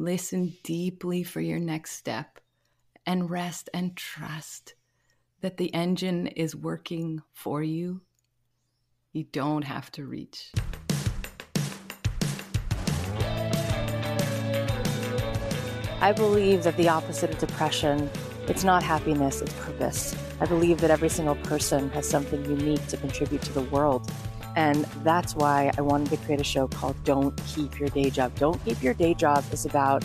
Listen deeply for your next step and rest and trust that the engine is working for you. You don't have to reach. I believe that the opposite of depression, it's not happiness, it's purpose. I believe that every single person has something unique to contribute to the world. And that's why I wanted to create a show called Don't Keep Your Day Job. Don't Keep Your Day Job is about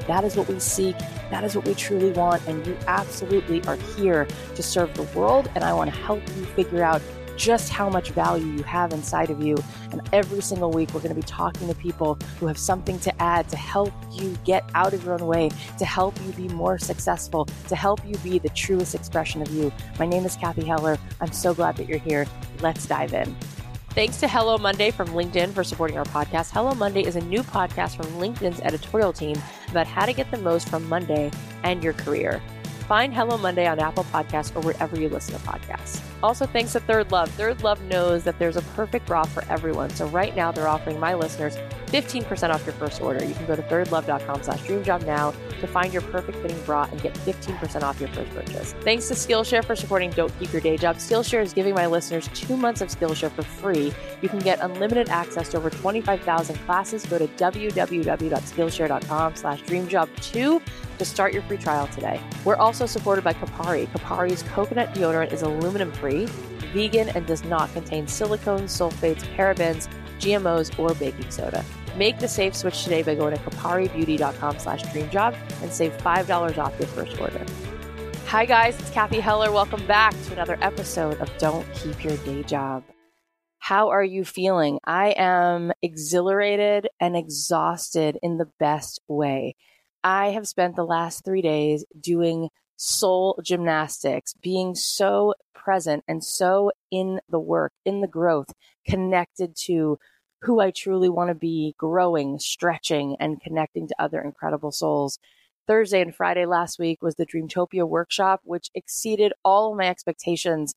That is what we seek, that is what we truly want, and you absolutely are here to serve the world, and I want to help you figure out just how much value you have inside of you. And every single week, we're going to be talking to people who have something to add to help you get out of your own way, to help you be more successful, to help you be the truest expression of you. My name is Cathy Heller. I'm so glad that you're here. Let's dive in. Thanks to Hello Monday from LinkedIn for supporting our podcast. Hello Monday is a new podcast from LinkedIn's editorial team about how to get the most from Monday and your career. Find Hello Monday on Apple Podcasts or wherever you listen to podcasts. Also, thanks to Third Love. Third Love knows that there's a perfect bra for everyone. So right now they're offering my listeners 15% off your first order. You can go to thirdlove.com slash dreamjob now to find your perfect fitting bra and get 15% off your first purchase. Thanks to Skillshare for supporting Don't Keep Your Day Job. Skillshare is giving my listeners two months of Skillshare for free. You can get unlimited access to over 25,000 classes. Go to www.skillshare.com slash dreamjob2 to start your free trial today. We're also supported by Kopari. Kopari's coconut deodorant is aluminum free, vegan, and does not contain silicones, sulfates, parabens, GMOs, or baking soda. Make the safe switch today by going to koparibeauty.com slash dreamjob and save $5 off your first order. Hi guys, it's Cathy Heller. Welcome back to another episode of Don't Keep Your Day Job. How are you feeling? I am exhilarated and exhausted in the best way. I have spent the last three days doing soul gymnastics, being so present and so in the work, in the growth, connected to who I truly want to be, growing, stretching, and connecting to other incredible souls. Thursday and Friday last week was the Dreamtopia workshop, which exceeded all my expectations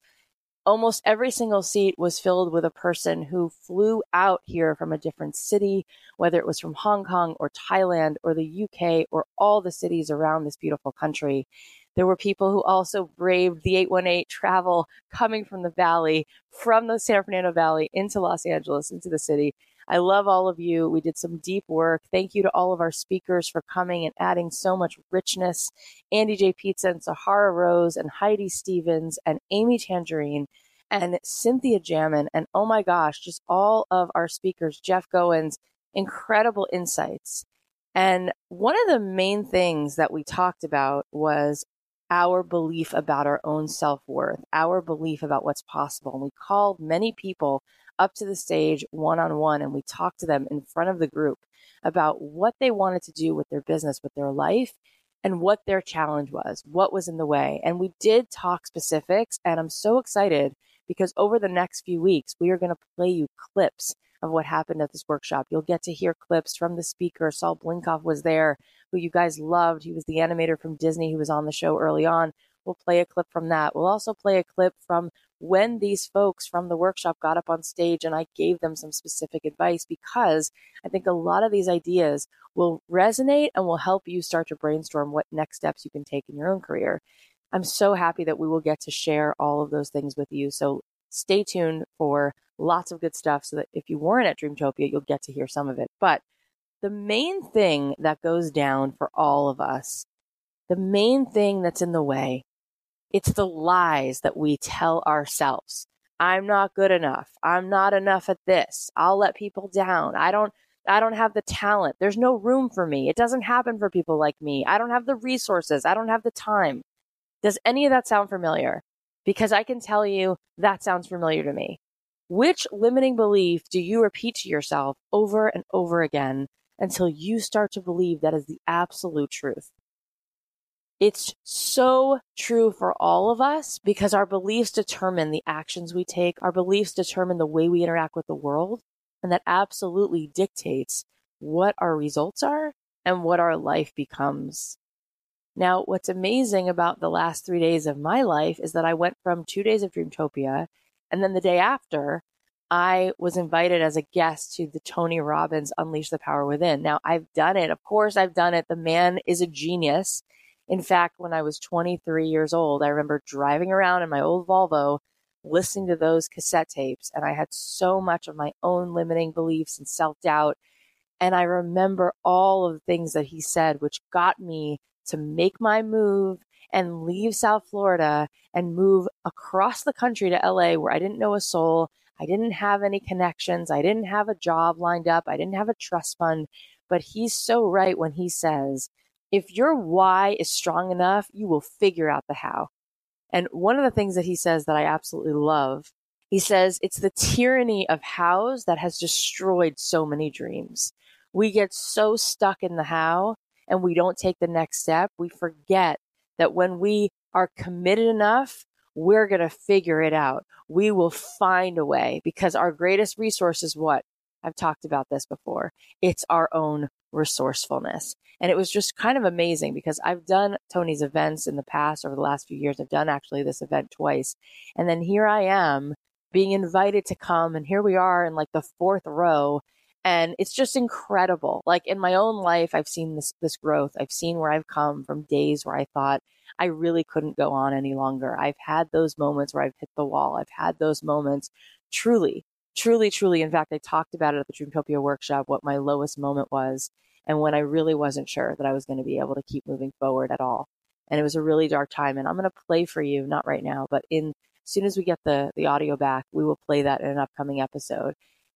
almost every single seat was filled with a person who flew out here from a different city, whether it was from Hong Kong or Thailand or the UK or all the cities around this beautiful country. There were people who also braved the 818 travel coming from the valley, from the San Fernando Valley into Los Angeles, into the city. I love all of you. We did some deep work. Thank you to all of our speakers for coming and adding so much richness. Andy J. Pizza and Sahara Rose and Heidi Stevens and Amy Tangerine and Cynthia Jammin. And oh my gosh, just all of our speakers, Jeff Goins, incredible insights. And one of the main things that we talked about was our belief about our own self worth, our belief about what's possible. And we called many people up to the stage one on one and we talked to them in front of the group about what they wanted to do with their business, with their life, and what their challenge was, what was in the way. And we did talk specifics. And I'm so excited because over the next few weeks, we are going to play you clips of what happened at this workshop. You'll get to hear clips from the speaker. Saul Blinkoff was there, who you guys loved. He was the animator from Disney who was on the show early on. We'll play a clip from that. We'll also play a clip from when these folks from the workshop got up on stage and I gave them some specific advice because I think a lot of these ideas will resonate and will help you start to brainstorm what next steps you can take in your own career. I'm so happy that we will get to share all of those things with you. So stay tuned for lots of good stuff so that if you weren't at Dreamtopia, you'll get to hear some of it. But the main thing that goes down for all of us, the main thing that's in the way it's the lies that we tell ourselves. I'm not good enough. I'm not enough at this. I'll let people down. I don't I don't have the talent. There's no room for me. It doesn't happen for people like me. I don't have the resources. I don't have the time. Does any of that sound familiar? Because I can tell you that sounds familiar to me. Which limiting belief do you repeat to yourself over and over again until you start to believe that is the absolute truth? It's so true for all of us because our beliefs determine the actions we take. Our beliefs determine the way we interact with the world. And that absolutely dictates what our results are and what our life becomes. Now, what's amazing about the last three days of my life is that I went from two days of Dreamtopia, and then the day after, I was invited as a guest to the Tony Robbins Unleash the Power Within. Now, I've done it. Of course, I've done it. The man is a genius. In fact, when I was 23 years old, I remember driving around in my old Volvo listening to those cassette tapes, and I had so much of my own limiting beliefs and self doubt. And I remember all of the things that he said, which got me to make my move and leave South Florida and move across the country to LA where I didn't know a soul. I didn't have any connections. I didn't have a job lined up. I didn't have a trust fund. But he's so right when he says if your why is strong enough, you will figure out the how. And one of the things that he says that I absolutely love, he says it's the tyranny of hows that has destroyed so many dreams. We get so stuck in the how and we don't take the next step. We forget that when we are committed enough, we're going to figure it out. We will find a way because our greatest resource is what? I've talked about this before. It's our own resourcefulness. And it was just kind of amazing because I've done Tony's events in the past over the last few years. I've done actually this event twice. And then here I am being invited to come. And here we are in like the fourth row. And it's just incredible. Like in my own life, I've seen this, this growth. I've seen where I've come from days where I thought I really couldn't go on any longer. I've had those moments where I've hit the wall. I've had those moments truly truly, truly, in fact, I talked about it at the Dreamtopia workshop, what my lowest moment was and when I really wasn't sure that I was going to be able to keep moving forward at all. And it was a really dark time. And I'm going to play for you, not right now, but in as soon as we get the, the audio back, we will play that in an upcoming episode.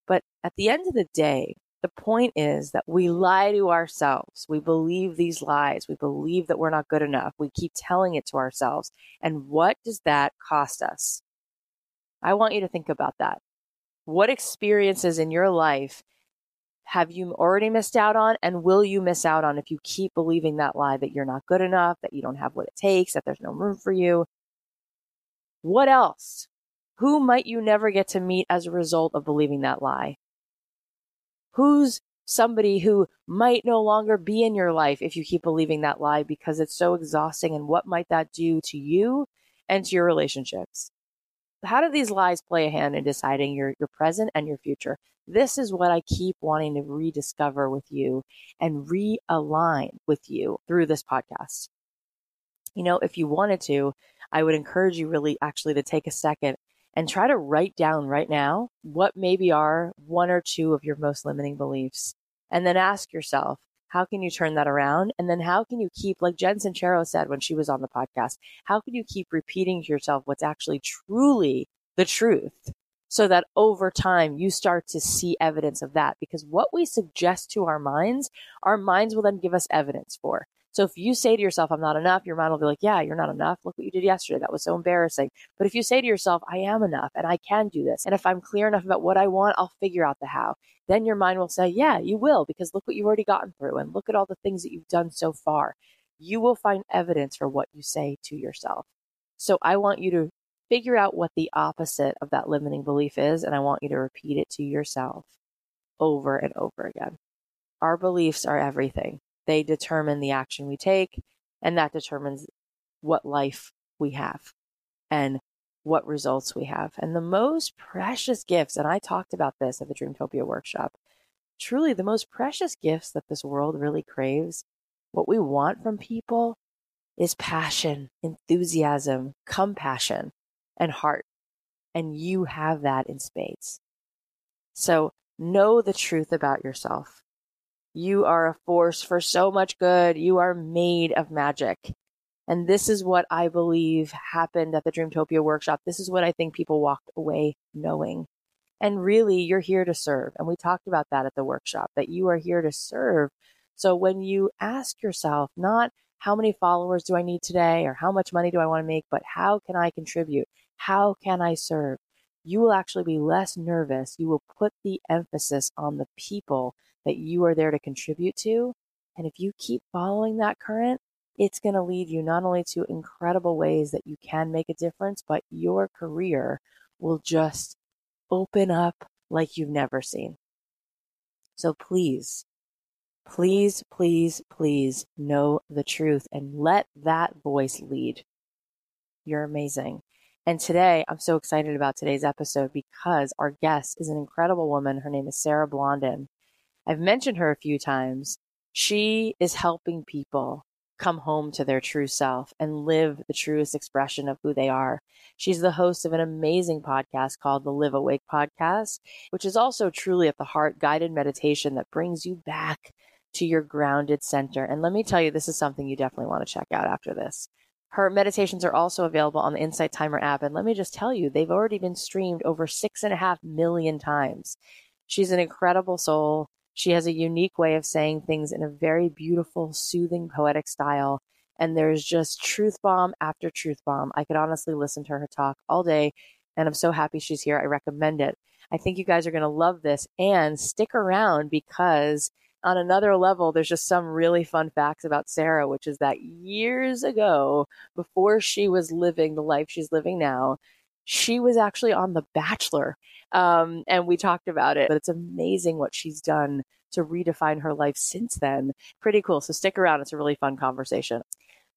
But at the end of the day, the point is that we lie to ourselves. We believe these lies. We believe that we're not good enough. We keep telling it to ourselves. And what does that cost us? I want you to think about that. What experiences in your life have you already missed out on? And will you miss out on if you keep believing that lie that you're not good enough, that you don't have what it takes, that there's no room for you? What else? Who might you never get to meet as a result of believing that lie? Who's somebody who might no longer be in your life if you keep believing that lie because it's so exhausting? And what might that do to you and to your relationships? How do these lies play a hand in deciding your, your present and your future? This is what I keep wanting to rediscover with you and realign with you through this podcast. You know, if you wanted to, I would encourage you really actually to take a second and try to write down right now what maybe are one or two of your most limiting beliefs. And then ask yourself, how can you turn that around? And then how can you keep, like Jen Sincero said when she was on the podcast, how can you keep repeating to yourself what's actually truly the truth so that over time you start to see evidence of that? Because what we suggest to our minds, our minds will then give us evidence for. So if you say to yourself, I'm not enough, your mind will be like, yeah, you're not enough. Look what you did yesterday. That was so embarrassing. But if you say to yourself, I am enough and I can do this. And if I'm clear enough about what I want, I'll figure out the how. Then your mind will say, yeah, you will, because look what you've already gotten through and look at all the things that you've done so far. You will find evidence for what you say to yourself. So I want you to figure out what the opposite of that limiting belief is. And I want you to repeat it to yourself over and over again. Our beliefs are everything. They determine the action we take, and that determines what life we have and what results we have. And the most precious gifts, and I talked about this at the Dreamtopia workshop, truly the most precious gifts that this world really craves, what we want from people is passion, enthusiasm, compassion, and heart. And you have that in spades. So know the truth about yourself. You are a force for so much good. You are made of magic. And this is what I believe happened at the Dreamtopia workshop. This is what I think people walked away knowing. And really, you're here to serve. And we talked about that at the workshop, that you are here to serve. So when you ask yourself, not how many followers do I need today or how much money do I want to make, but how can I contribute? How can I serve? You will actually be less nervous. You will put the emphasis on the people that you are there to contribute to. And if you keep following that current, it's going to lead you not only to incredible ways that you can make a difference, but your career will just open up like you've never seen. So please, please, please, please know the truth and let that voice lead. You're amazing. And today, I'm so excited about today's episode because our guest is an incredible woman. Her name is Sarah Blondin. I've mentioned her a few times. She is helping people come home to their true self and live the truest expression of who they are. She's the host of an amazing podcast called the Live Awake Podcast, which is also truly at the heart guided meditation that brings you back to your grounded center. And let me tell you, this is something you definitely want to check out after this. Her meditations are also available on the Insight Timer app. And let me just tell you, they've already been streamed over six and a half million times. She's an incredible soul. She has a unique way of saying things in a very beautiful, soothing, poetic style. And there's just truth bomb after truth bomb. I could honestly listen to her talk all day. And I'm so happy she's here. I recommend it. I think you guys are going to love this and stick around because on another level, there's just some really fun facts about Sarah, which is that years ago, before she was living the life she's living now, she was actually on The Bachelor. Um, and we talked about it, but it's amazing what she's done to redefine her life since then. Pretty cool. So stick around. It's a really fun conversation.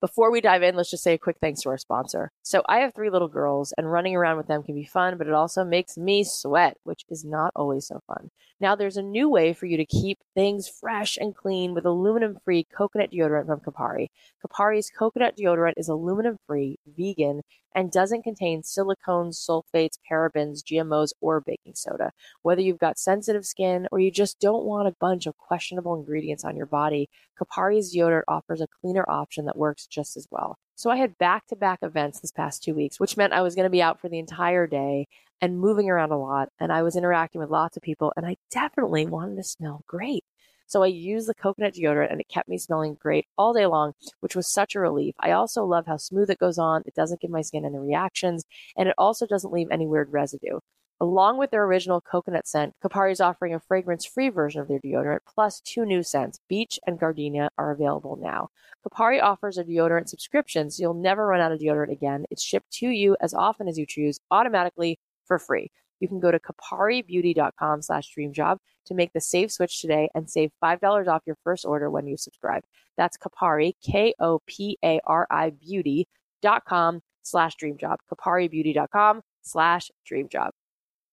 Before we dive in, let's just say a quick thanks to our sponsor. So, I have three little girls, and running around with them can be fun, but it also makes me sweat, which is not always so fun. Now, there's a new way for you to keep things fresh and clean with aluminum free coconut deodorant from Kopari. Kopari's coconut deodorant is aluminum free, vegan, and doesn't contain silicones, sulfates, parabens, GMOs, or baking soda. Whether you've got sensitive skin or you just don't want a bunch of questionable ingredients on your body, Kopari's deodorant offers a cleaner option that works just as well. So I had back to back events this past two weeks, which meant I was going to be out for the entire day and moving around a lot. And I was interacting with lots of people, and I definitely wanted to smell great. So I used the coconut deodorant and it kept me smelling great all day long, which was such a relief. I also love how smooth it goes on. It doesn't give my skin any reactions and it also doesn't leave any weird residue. Along with their original coconut scent, Kopari is offering a fragrance free version of their deodorant, plus two new scents. Beach and Gardenia are available now. Kopari offers a deodorant subscription, so you'll never run out of deodorant again. It's shipped to you as often as you choose, automatically for free. You can go to koparibeauty.com slash dreamjob to make the safe switch today and save $5 off your first order when you subscribe. That's Kopari, K-O-P-A-R-I beauty.com slash dreamjob. Koparibeauty.com slash dreamjob.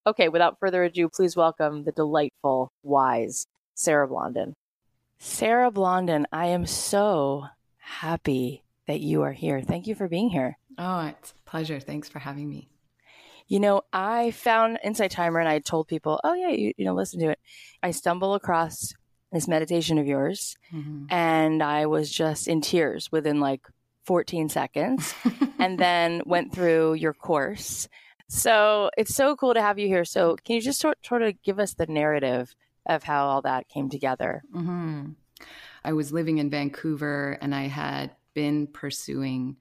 Okay, without further ado, please welcome the delightful, wise Sarah Blondin. Sarah Blondin, I am so happy that you are here. Thank you for being here. Oh, it's a pleasure. Thanks for having me. You know, I found Insight Timer and I told people, oh, yeah, you, you know, listen to it. I stumble across this meditation of yours mm-hmm. and I was just in tears within like 14 seconds and then went through your course so it's so cool to have you here. So can you just sort, sort of give us the narrative of how all that came together? Mm-hmm. I was living in Vancouver and I had been pursuing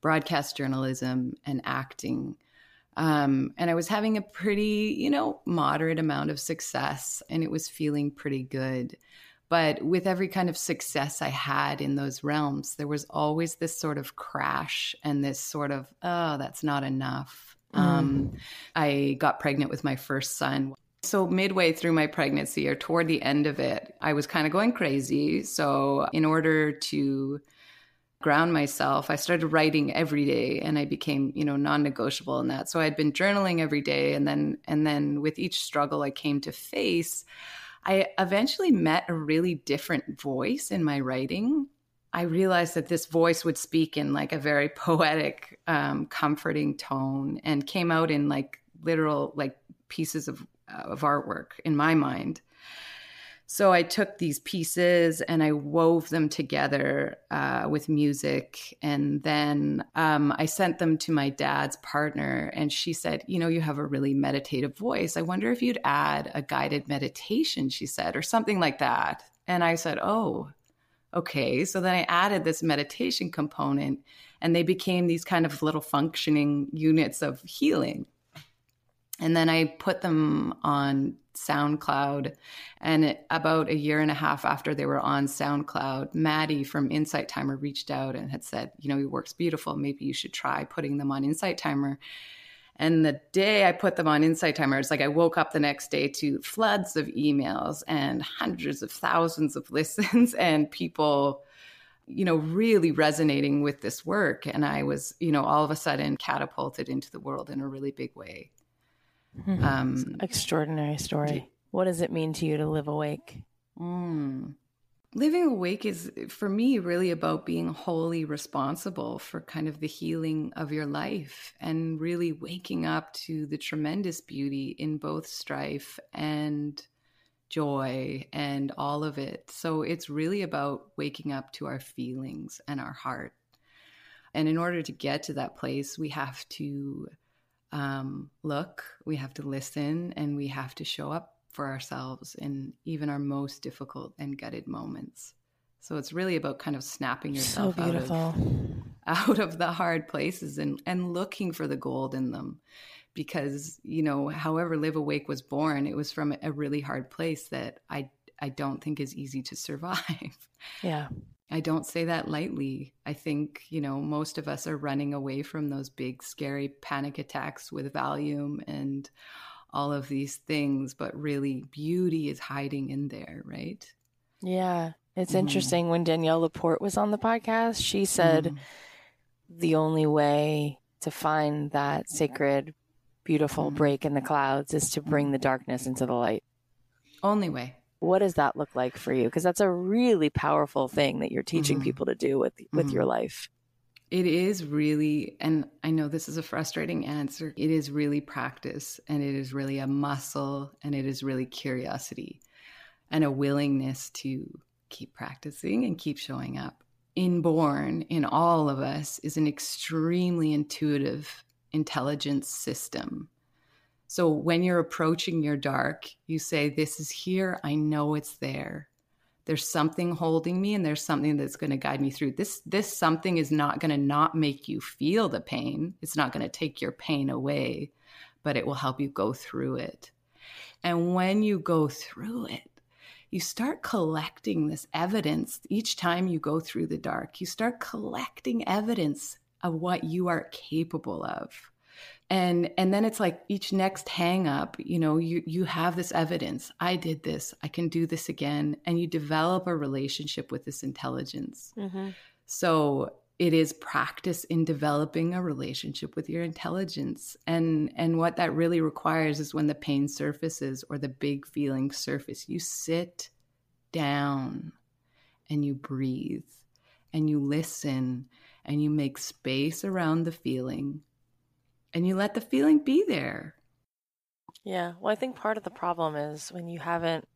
broadcast journalism and acting. Um, and I was having a pretty, you know, moderate amount of success and it was feeling pretty good. But with every kind of success I had in those realms, there was always this sort of crash and this sort of, oh, that's not enough um, mm. I got pregnant with my first son. So, midway through my pregnancy or toward the end of it, I was kind of going crazy. So, in order to ground myself, I started writing every day and I became, you know, non-negotiable in that. So I had been journaling every day and then and then with each struggle I came to face, I eventually met a really different voice in my writing. I realized that this voice would speak in like a very poetic, um, comforting tone and came out in like literal like pieces of of artwork in my mind. So I took these pieces and I wove them together uh, with music, and then um, I sent them to my dad's partner, and she said, "You know, you have a really meditative voice. I wonder if you'd add a guided meditation," she said, or something like that. And I said, "Oh." Okay so then i added this meditation component and they became these kind of little functioning units of healing. And then i put them on soundcloud and about a year and a half after they were on soundcloud maddie from insight timer reached out and had said you know your work's beautiful. Maybe you should try putting them on insight timer and the day I put them on Insight Timer, it's like I woke up the next day to floods of emails and hundreds of thousands of listens and people, you know, really resonating with this work. And I was, you know, all of a sudden catapulted into the world in a really big way. Mm-hmm. Um, extraordinary story. What does it mean to you to live awake? Mm living awake is for me really about being wholly responsible for kind of the healing of your life and really waking up to the tremendous beauty in both strife and joy and all of it. So it's really about waking up to our feelings and our heart. And in order to get to that place, we have to um, look, we have to listen, and we have to show up for ourselves in even our most difficult and gutted moments. So it's really about kind of snapping yourself so out, of, out of the hard places and, and looking for the gold in them. Because, you know, however Live Awake was born, it was from a really hard place that I I don't think is easy to survive. Yeah. I don't say that lightly. I think, you know, most of us are running away from those big, scary panic attacks with Valium and all of these things, but really beauty is hiding in there, right? Yeah. It's mm-hmm. interesting when Danielle Laporte was on the podcast, she said mm-hmm. the only way to find that sacred, beautiful mm-hmm. break in the clouds is to bring the darkness into the light. Only way. What does that look like for you? Because that's a really powerful thing that you're teaching people to do with with your life. It is really, and I know this is a frustrating answer, it is really practice and it is really a muscle and it is really curiosity and a willingness to keep practicing and keep showing up. Inborn in all of us is an extremely intuitive intelligence system. So when you're approaching your dark, you say, This is here. I know it's there there's something holding me and there's something that's going to guide me through this this something is not going to not make you feel the pain it's not going to take your pain away but it will help you go through it. And when you go through it, you start collecting this evidence each time you go through the dark. You start collecting evidence of what you are capable of. And and then it's like each next hang up, you know, you you have this evidence. I did this. I can do this again and you develop a relationship with this intelligence. Mm-hmm. So it is practice in developing a relationship with your intelligence and and what that really requires is when the pain surfaces or the big feelings surface you sit down and you breathe and you listen and you make space around the feeling and you let the feeling be there yeah well i think part of the problem is when you haven't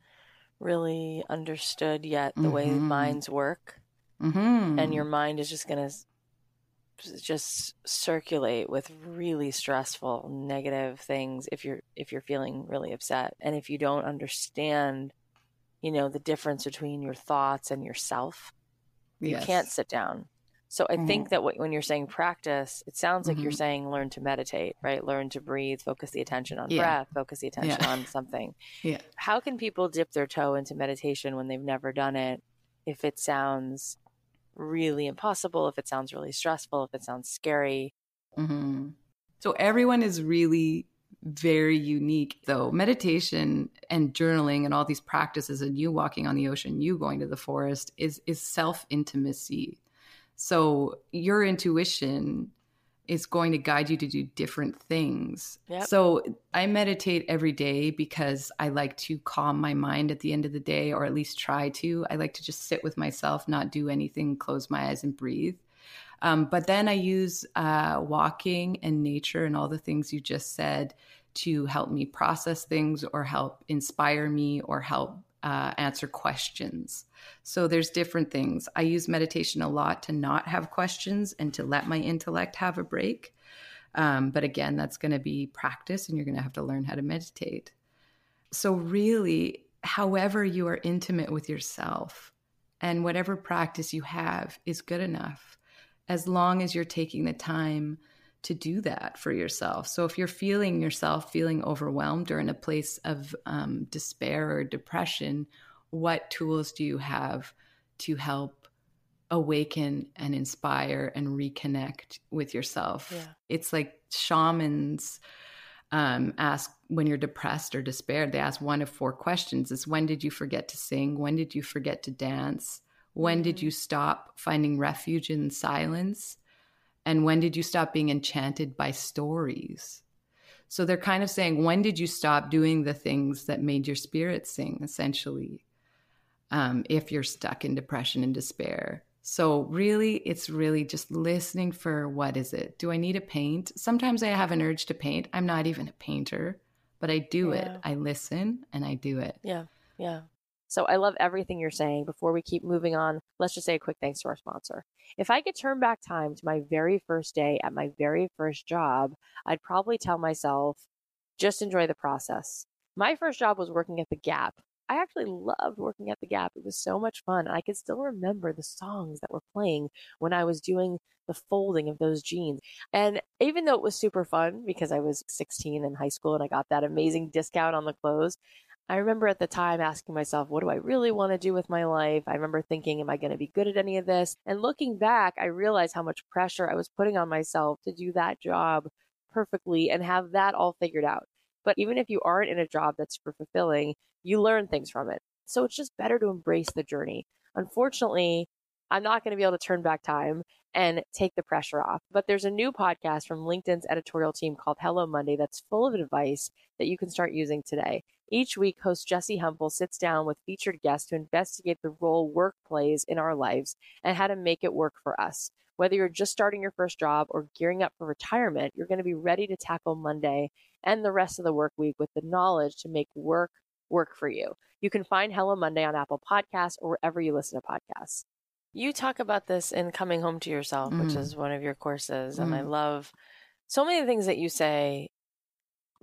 really understood yet the mm-hmm. way minds work Mm-hmm. And your mind is just going to just circulate with really stressful negative things if you're if you're feeling really upset and if you don't understand you know the difference between your thoughts and yourself you can't sit down so i mm-hmm. think that when you're saying practice it sounds like mm-hmm. you're saying learn to meditate right learn to breathe focus the attention on yeah. breath focus the attention yeah. on something yeah how can people dip their toe into meditation when they've never done it if it sounds really impossible, if it sounds really stressful, if it sounds scary. Mm-hmm. So everyone is really very unique though meditation and journaling and all these practices and you walking on the ocean you going to the forest is is self intimacy so your intuition is going to guide you to do different things. Yep. So I meditate every day because I like to calm my mind at the end of the day, or at least try to. I like to just sit with myself, not do anything, close my eyes and breathe. Um, but then I use uh, walking and nature and all the things you just said to help me process things or help inspire me or help uh, answer questions. So there's different things. I use meditation a lot to not have questions and to let my intellect have a break. Um, but again, that's going to be practice, and you're going to have to learn how to meditate. So, really, however you are intimate with yourself and whatever practice you have is good enough as long as you're taking the time to do that for yourself. So if you're feeling yourself feeling overwhelmed or in a place of um, despair or depression, what tools do you have to help awaken and inspire and reconnect with yourself? Yeah. It's like shamans um, ask when you're depressed or despaired, they ask one of four questions is when did you forget to sing? When did you forget to dance? When did mm-hmm. you stop finding refuge in silence? And when did you stop being enchanted by stories? So they're kind of saying, when did you stop doing the things that made your spirit sing, essentially, um, if you're stuck in depression and despair? So really, it's really just listening for what is it? Do I need to paint? Sometimes I have an urge to paint. I'm not even a painter, but I do yeah. it. I listen and I do it. Yeah. Yeah. So I love everything you're saying. Before we keep moving on, let's just say a quick thanks to our sponsor. If I could turn back time to my very first day at my very first job, I'd probably tell myself, just enjoy the process. My first job was working at the Gap. I actually loved working at the Gap. It was so much fun. I can still remember the songs that were playing when I was doing the folding of those jeans. And even though it was super fun because I was 16 in high school and I got that amazing discount on the clothes, I remember at the time asking myself, what do I really want to do with my life? I remember thinking, am I going to be good at any of this? And looking back, I realized how much pressure I was putting on myself to do that job perfectly and have that all figured out. But even if you aren't in a job that's super fulfilling, you learn things from it. So it's just better to embrace the journey. Unfortunately, I'm not going to be able to turn back time and take the pressure off. But there's a new podcast from LinkedIn's editorial team called Hello Monday that's full of advice that you can start using today. Each week, host Jessi Hempel sits down with featured guests to investigate the role work plays in our lives and how to make it work for us. Whether you're just starting your first job or gearing up for retirement, you're going to be ready to tackle Monday and the rest of the work week with the knowledge to make work work for you. You can find Hello Monday on Apple Podcasts or wherever you listen to podcasts. You talk about this in Coming Home to Yourself, mm. which is one of your courses. Mm. And I mm. love so many of the things that you say,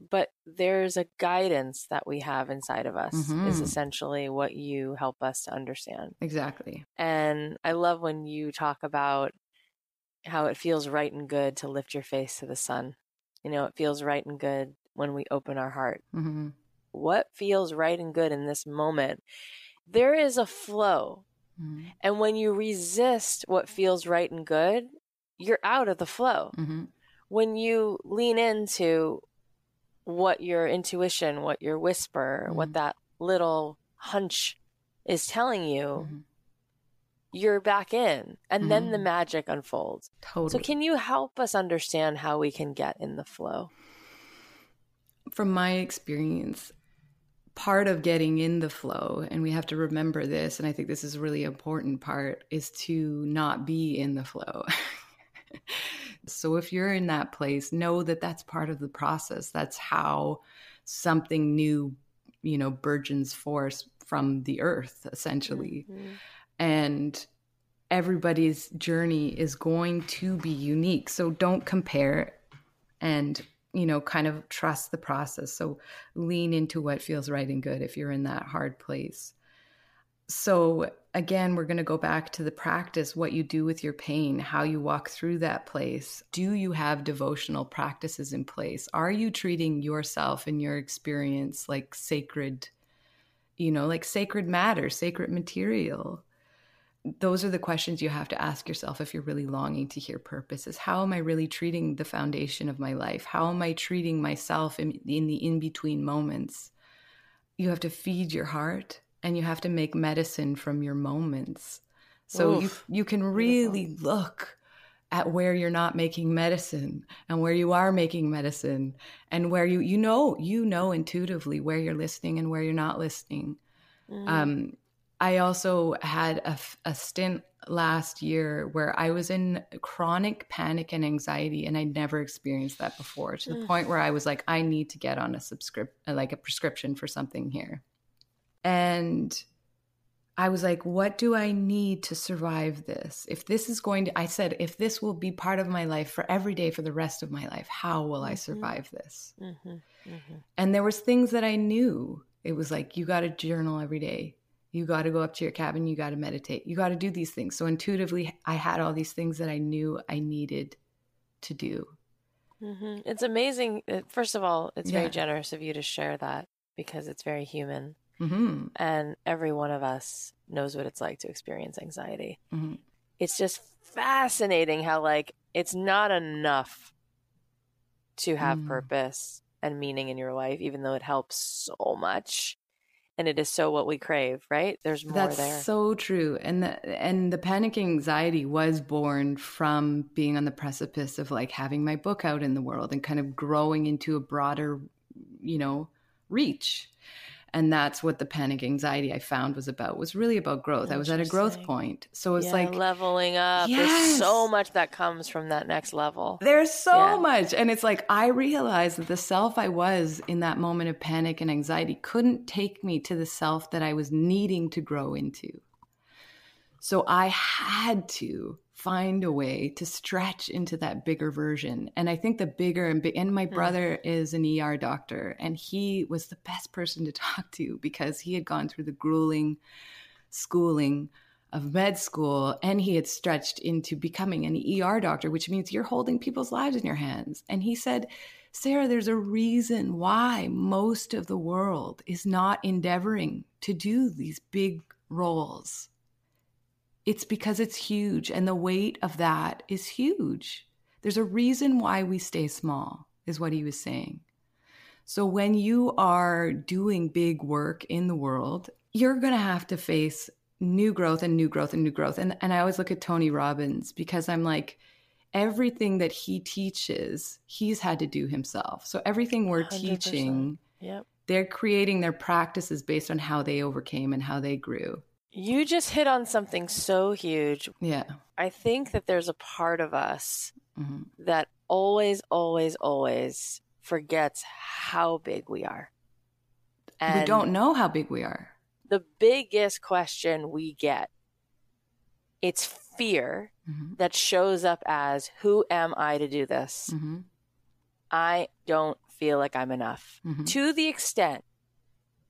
but there's a guidance that we have inside of us, mm-hmm. is essentially what you help us to understand. Exactly. And I love when you talk about how it feels right and good to lift your face to the sun. You know, it feels right and good when we open our heart. Mm-hmm. What feels right and good in this moment? There is a flow. Mm-hmm. And when you resist what feels right and good, you're out of the flow. Mm-hmm. When you lean into what your intuition, what your whisper, what that little hunch is telling you, Mhm. You're back in. And then the Mhm. magic unfolds. Totally. So, can you help us understand how we can get in the flow? from my experience, part of getting in the flow, and we have to remember this, and I think this is a really important part, is to not be in the flow. so if you're in that place, know that that's part of the process. That's how something new, you know, burgeons forth from the earth, essentially. Mhm. And everybody's journey is going to be unique. So don't compare and, you know, kind of trust the process. So lean into what feels right and good if you're in that hard place. So again, we're going to go back to the practice, what you do with your pain, how you walk through that place. Do you have devotional practices in place? Are you treating yourself and your experience like sacred, you know, like sacred matter, sacred material? Those are the questions you have to ask yourself if you're really longing to hear purpose is how am i really treating the foundation of my life? How am i treating myself in, in the in-between moments? You have to feed your heart and you have to make medicine from your moments. So you, Oof. you can really look at where you're not making medicine and where you are making medicine and where you you know you know intuitively where you're listening and where you're not listening. Mhm. um, I also had a, a stint last year where I was in chronic panic and anxiety, and I'd never experienced that before to the Mm. point where I was like, I need to get on a subscript, like a prescription for something here. And I was like, what do I need to survive this? If this is going to, I said, if this will be part of my life for every day for the rest of my life, how will I Mhm. survive this? Mhm. Mhm. And there was things that I knew. It was like you got to journal every day. You got to go up to your cabin, you got to meditate. You got to do these things. So intuitively I had all these things that I knew I needed to do. Mhm. It's amazing. uh, First of all, it's Yeah. very generous of you to share that because it's very human. Mhm. And every one of us knows what it's like to experience anxiety. Mhm. It's just fascinating how, like, it's not enough to have Mm. purpose and meaning in your life, even though it helps so much. And it is so what we crave, right? There's more That's there. so true. And the and the panic anxiety was born from being on the precipice of like having my book out in the world and kind of growing into a broader, you know, reach. And that's what the panic anxiety I found was about. Was really about growth. I was at a growth point. So it's yeah, like leveling up. There's so much that comes from that next level. There's so Yeah. much. And it's like, I realized that the self I was in that moment of panic and anxiety couldn't take me to the self that I was needing to grow into. So I had to find a way to stretch into that bigger version. And I think the bigger and big, and my Hmm. brother is an ER doctor, and he was the best person to talk to because he had gone through the grueling schooling of med school and he had stretched into becoming an ER doctor, which means you're holding people's lives in your hands. And he said, Sarah, there's a reason why most of the world is not endeavoring to do these big roles. It's because it's huge, and the weight of that is huge. There's a reason why we stay small, is what he was saying. So when you are doing big work in the world, you're going to have to face new growth and new growth and new growth. And and I always look at Tony Robbins because I'm like everything that he teaches, he's had to do himself. So everything we're 100%. teaching, Yep. they're creating their practices based on how they overcame and how they grew. You just hit on something so huge. Yeah. I think that there's a part of us hmm that always, always, always forgets how big we are. we don't know how big we are. The biggest question we get, it's fear hmm that shows up as, who am I to do this? hmm I don't feel like I'm enough. hmm To the extent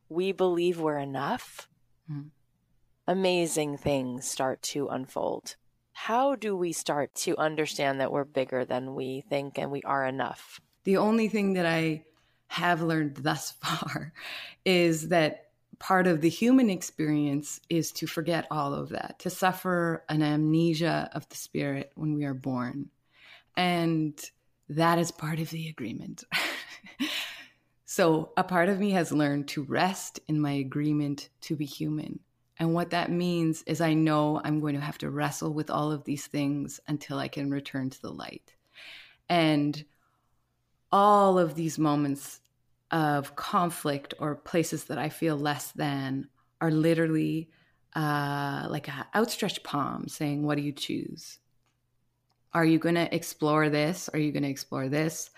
we believe we're enough, Mhm. Amazing things start to unfold. How do we start to understand that we're bigger than we think and we are enough? The only thing that I have learned thus far is that part of the human experience is to forget all of that, to suffer an amnesia of the spirit when we are born. And that is part of the agreement. so, a part of me has learned to rest in my agreement to be human. And what that means is, I know I'm going to have to wrestle with all of these things until I can return to the light. And all of these moments of conflict or places that I feel less than are literally uh, like an outstretched palm saying, What do you choose? Are you going to explore this? Are you going to explore this?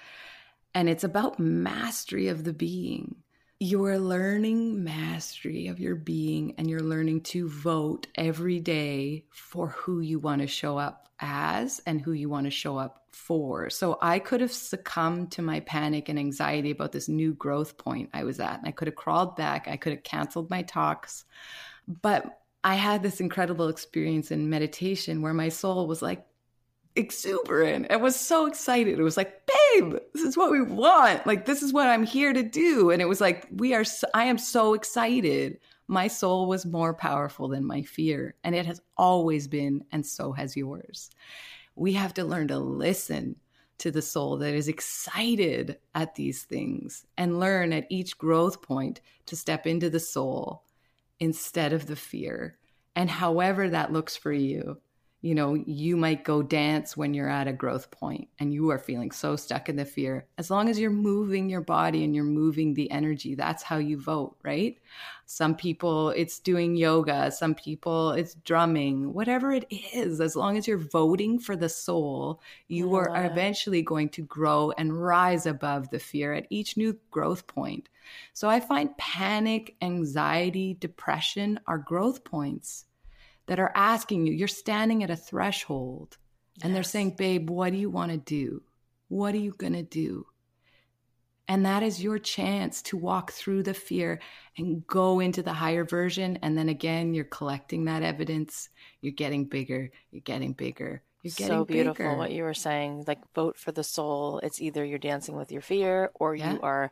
And it's about mastery of the being. You are learning mastery of your being and you're learning to vote every day for who you want to show up as and who you want to show up for. So I could have succumbed to my panic and anxiety about this new growth point I was at. And I could have crawled back, I could have canceled my talks. But I had this incredible experience in meditation where my soul was like, exuberant and was so excited. It was like, babe, this is what we want. Like, this is what I'm here to do. And it was like, we are, so, I am so excited. My soul was more powerful than my fear. And it has always been, and so has yours. We have to learn to listen to the soul that is excited at these things and learn at each growth point to step into the soul instead of the fear. And however that looks for you, you know, you might go dance when you're at a growth point and you are feeling so stuck in the fear. As long as you're moving your body and you're moving the energy, that's how you vote, right? Some people it's doing yoga, some people it's drumming, whatever it is. As long as you're voting for the soul, you are eventually going to grow and rise above the fear at each new growth point. So I find panic, anxiety, depression are growth points that are asking you, you're standing at a threshold yes. and they're saying, babe, what do you want to do? What are you going to do? And that is your chance to walk through the fear and go into the higher version. And then again, you're collecting that evidence. You're getting bigger. You're getting bigger. You're getting so beautiful bigger. what you were saying. Like vote for the soul. It's either you're dancing with your fear or yeah. you are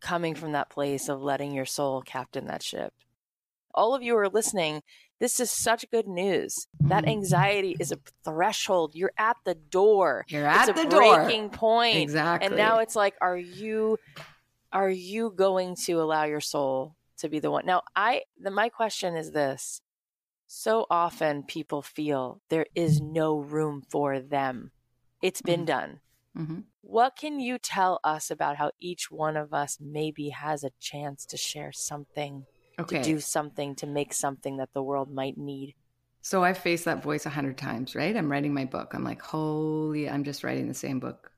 coming from that place of letting your soul captain that ship. All of you are listening this is such good news. That mm-hmm. anxiety is a threshold. You're at the door. You're at it's the door. breaking point. Exactly. And now it's like, are you are you going to allow your soul to be the one? Now, I the, my question is this. So often people feel there is no room for them. It's been mm-hmm. done. Mm-hmm. What can you tell us about how each one of us maybe has a chance to share something okay. to do something to make something that the world might need. So I've faced that voice a hundred times, right? I'm writing my book. I'm like, holy, I'm just writing the same book.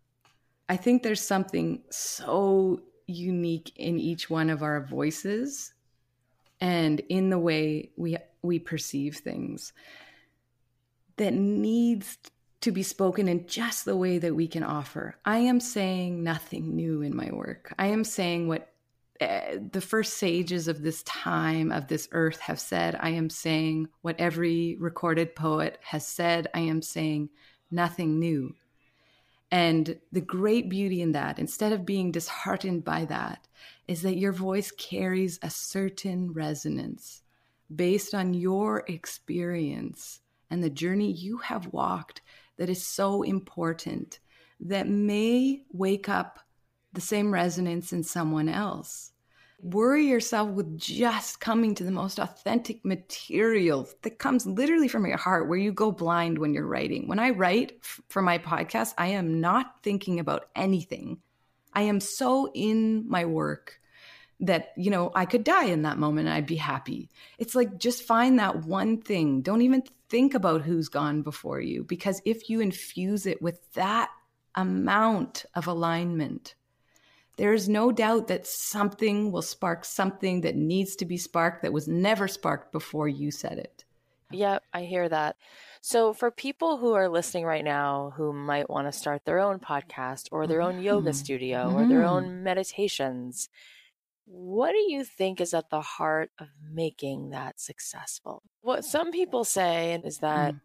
I think there's something so unique in each one of our voices and in the way we we perceive things that needs to be spoken in just the way that we can offer. I am saying nothing new in my work. I am saying what uh, the first sages of this time of this earth have said i am saying what every recorded poet has said i am saying nothing new. And the great beauty in that instead of being disheartened by that is that your voice carries a certain resonance based on your experience and the journey you have walked that is so important that may wake up the same resonance in someone else. Worry yourself with just coming to the most authentic material that comes literally from your heart, where you go blind when you're writing. When I write for my podcast, I am not thinking about anything. I am so in my work that, you know, I could die in that moment and I'd be happy. It's like just find that one thing. Don't even think about who's gone before you, because if you infuse it with that amount of alignment, there is no doubt that something will spark something that needs to be sparked that was never sparked before you said it. Yeah, I hear that. So, for people who are listening right now who might want to start their own podcast or their own yoga mm-hmm. studio mm-hmm. or their mm-hmm. own meditations, what do you think is at the heart of making that successful? What some people say is that mm.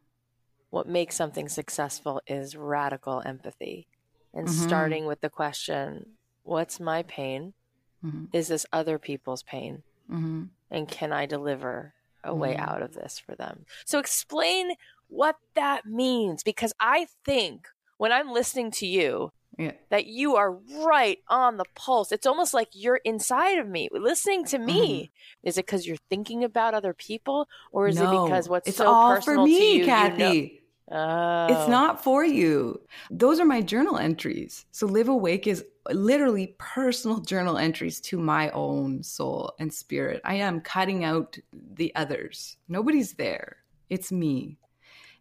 what makes something successful is radical empathy and mm-hmm. starting with the question what's my pain? Mm-hmm. Is this other people's pain? Mm-hmm. And can I deliver a way mm-hmm. out of this for them? So explain what that means because I think when I'm listening to you, yeah. that you are right on the pulse. It's almost like you're inside of me, listening to me. Mm-hmm. Is it because you're thinking about other people, or is no, it because what's it's so all personal for me, you, Cathy? You know- Oh. It's not for you. Those are my journal entries. So Live Awake is literally personal journal entries to my own soul and spirit. I am cutting out the others. Nobody's there. It's me.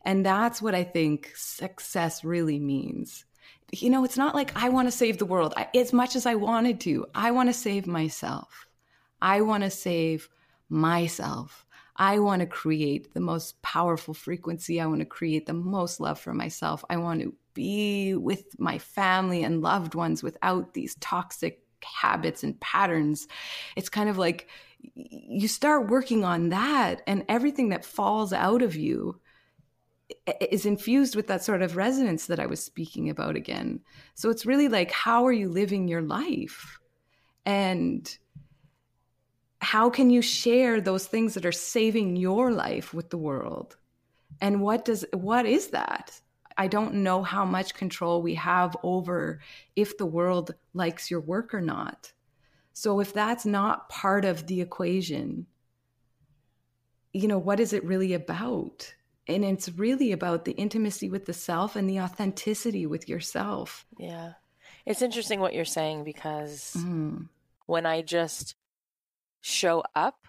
And that's what I think success really means. You know, it's not like I want to save the world I, as much as I wanted to. I want to save myself. I want to save myself. I want to create the most powerful frequency. I want to create the most love for myself. I want to be with my family and loved ones without these toxic habits and patterns. It's kind of like you start working on that, and everything that falls out of you is infused with that sort of resonance that I was speaking about again. So it's really like, how are you living your life? And how can you share those things that are saving your life with the world? And what does what is that? I don't know how much control we have over if the world likes your work or not. So if that's not part of the equation you know what is it really about? And it's really about the intimacy with the self and the authenticity with yourself. Yeah. It's interesting what you're saying because mm. when i just show up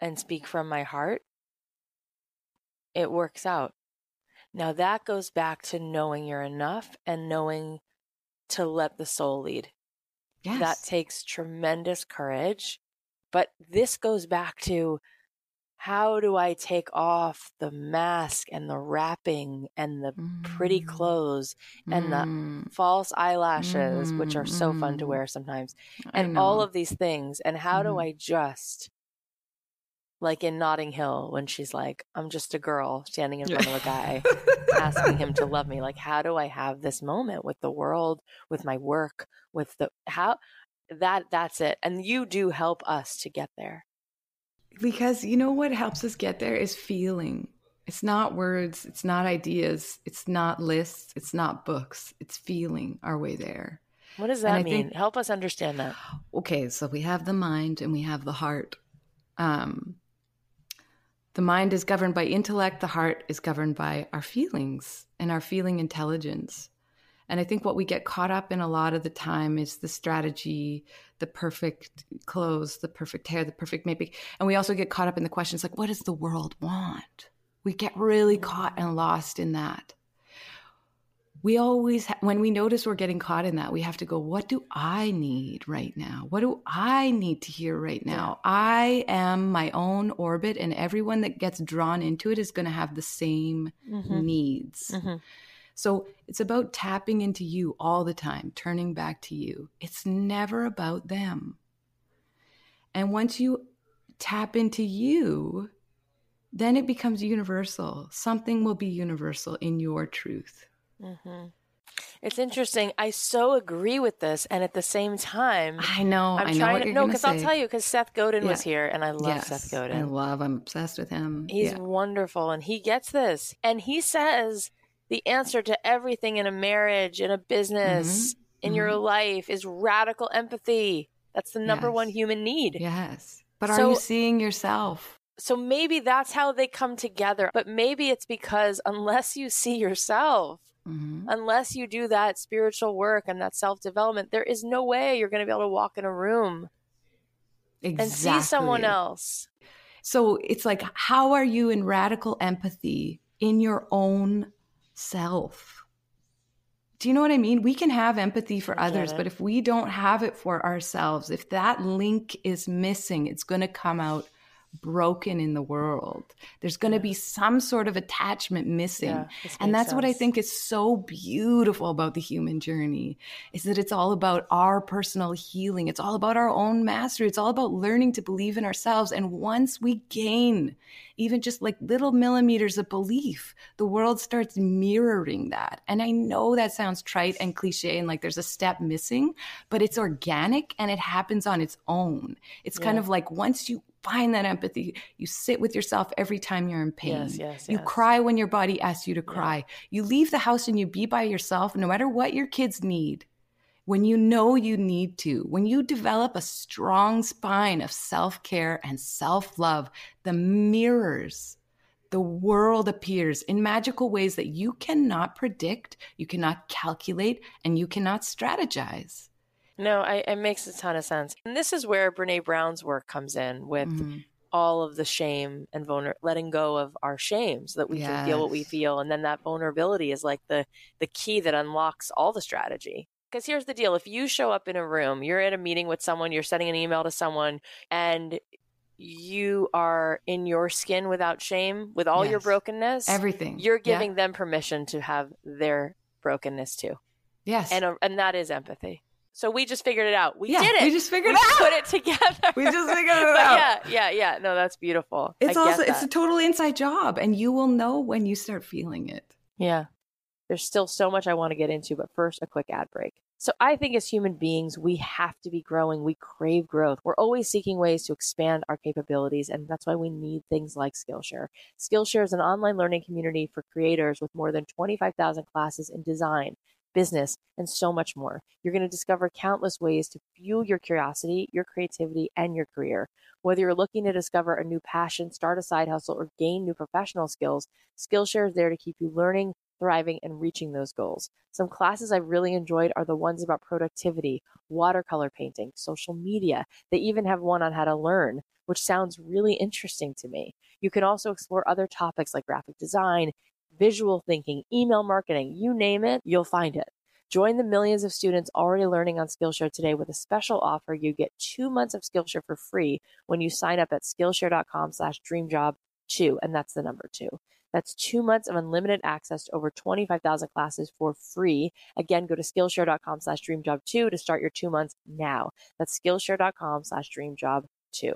and speak from my heart, it works out. Now that goes back to knowing you're enough and knowing to let the soul lead. Yes. That takes tremendous courage. But this goes back to how do I take off the mask and the wrapping and the mm. pretty clothes and mm. the false eyelashes, mm. which are so fun to mm. wear sometimes, and all of these things? And how do mm-hmm. I just, like in Notting Hill, when she's like, I'm just a girl standing in front of a guy asking him to love me, like, how do I have this moment with the world, with my work, with the, how, that, that's it. And you do help us to get there because you know what helps us get there is feeling. It's not words, it's not ideas, it's not lists, it's not books, it's feeling our way there. What does that mean? Think, Help us understand that. Okay, so we have the mind and we have the heart. Um, the mind is governed by intellect, the heart is governed by our feelings and our feeling intelligence. And I think what we get caught up in a lot of the time is the strategy, the perfect clothes, the perfect hair, the perfect makeup. And we also get caught up in the questions like, what does the world want? We get really caught and lost in that. We always, ha- when we notice we're getting caught in that, we have to go, what do I need right now? What do I need to hear right now? Yeah. I am my own orbit, and everyone that gets drawn into it is going to have the same mm-hmm. needs. Mm-hmm. So it's about tapping into you all the time, turning back to you. It's never about them. And once you tap into you, then it becomes universal. Something will be universal in your truth. Mm-hmm. It's interesting. I so agree with this, and at the same time, I know. I'm I know trying to no, because I'll tell you, because Seth Godin yeah. was here, and I love yes, Seth Godin. I love. I'm obsessed with him. He's yeah. wonderful, and he gets this, and he says the answer to everything in a marriage, in a business, mm-hmm. in mm-hmm. your life is radical empathy. That's the number yes. one human need. Yes. But are so, you seeing yourself? So maybe that's how they come together. But maybe it's because unless you see yourself, mm-hmm. unless you do that spiritual work and that self development, there is no way you're going to be able to walk in a room exactly. and see someone else. So it's like, how are you in radical empathy in your own self. Do you know what I mean? We can have empathy for others, but if we don't have it for ourselves, if that link is missing, it's going to come out broken in the world. There's going to be some sort of attachment missing. Yeah, and that's sense. what I think is so beautiful about the human journey is that it's all about our personal healing. It's all about our own mastery. It's all about learning to believe in ourselves. And once we gain even just like little millimeters of belief, the world starts mirroring that. And I know that sounds trite and cliche and like there's a step missing, but it's organic and it happens on its own. It's yeah. kind of like once you find that empathy. You sit with yourself every time you're in pain. Yes, yes, you yes. cry when your body asks you to cry. Yeah. You leave the house and you be by yourself, no matter what your kids need. When you know you need to, when you develop a strong spine of self care and self love, the mirrors, the world appears in magical ways that you cannot predict, you cannot calculate, and you cannot strategize. No, I, it makes a ton of sense. And this is where Brene Brown's work comes in with mm-hmm. all of the shame and vulner- letting go of our shame so that we yes. can feel what we feel. And then that vulnerability is like the, the key that unlocks all the strategy. Because here's the deal if you show up in a room, you're at a meeting with someone, you're sending an email to someone, and you are in your skin without shame, with all yes. your brokenness, everything, you're giving yeah. them permission to have their brokenness too. Yes. And, uh, and that is empathy. So we just figured it out. We yeah, did it. We just figured we it out. Put it together. We just figured it out. Yeah, yeah, yeah. No, that's beautiful. It's also it's a total inside job, and you will know when you start feeling it. Yeah. There's still so much I want to get into, but first, a quick ad break. So I think as human beings, we have to be growing. We crave growth. We're always seeking ways to expand our capabilities, and that's why we need things like Skillshare. Skillshare is an online learning community for creators with more than 25,000 classes in design business, and so much more. You're going to discover countless ways to fuel your curiosity, your creativity, and your career. Whether you're looking to discover a new passion, start a side hustle, or gain new professional skills, Skillshare is there to keep you learning, thriving, and reaching those goals. Some classes I've really enjoyed are the ones about productivity, watercolor painting, social media. They even have one on how to learn, which sounds really interesting to me. You can also explore other topics like graphic design, visual thinking, email marketing, you name it, you'll find it. Join the millions of students already learning on Skillshare today with a special offer. You get two months of Skillshare for free when you sign up at Skillshare.com slash dreamjob2, and that's the number two. That's two months of unlimited access to over 25,000 classes for free. Again, go to Skillshare.com slash dreamjob2 to start your two months now. That's Skillshare.com slash dreamjob2.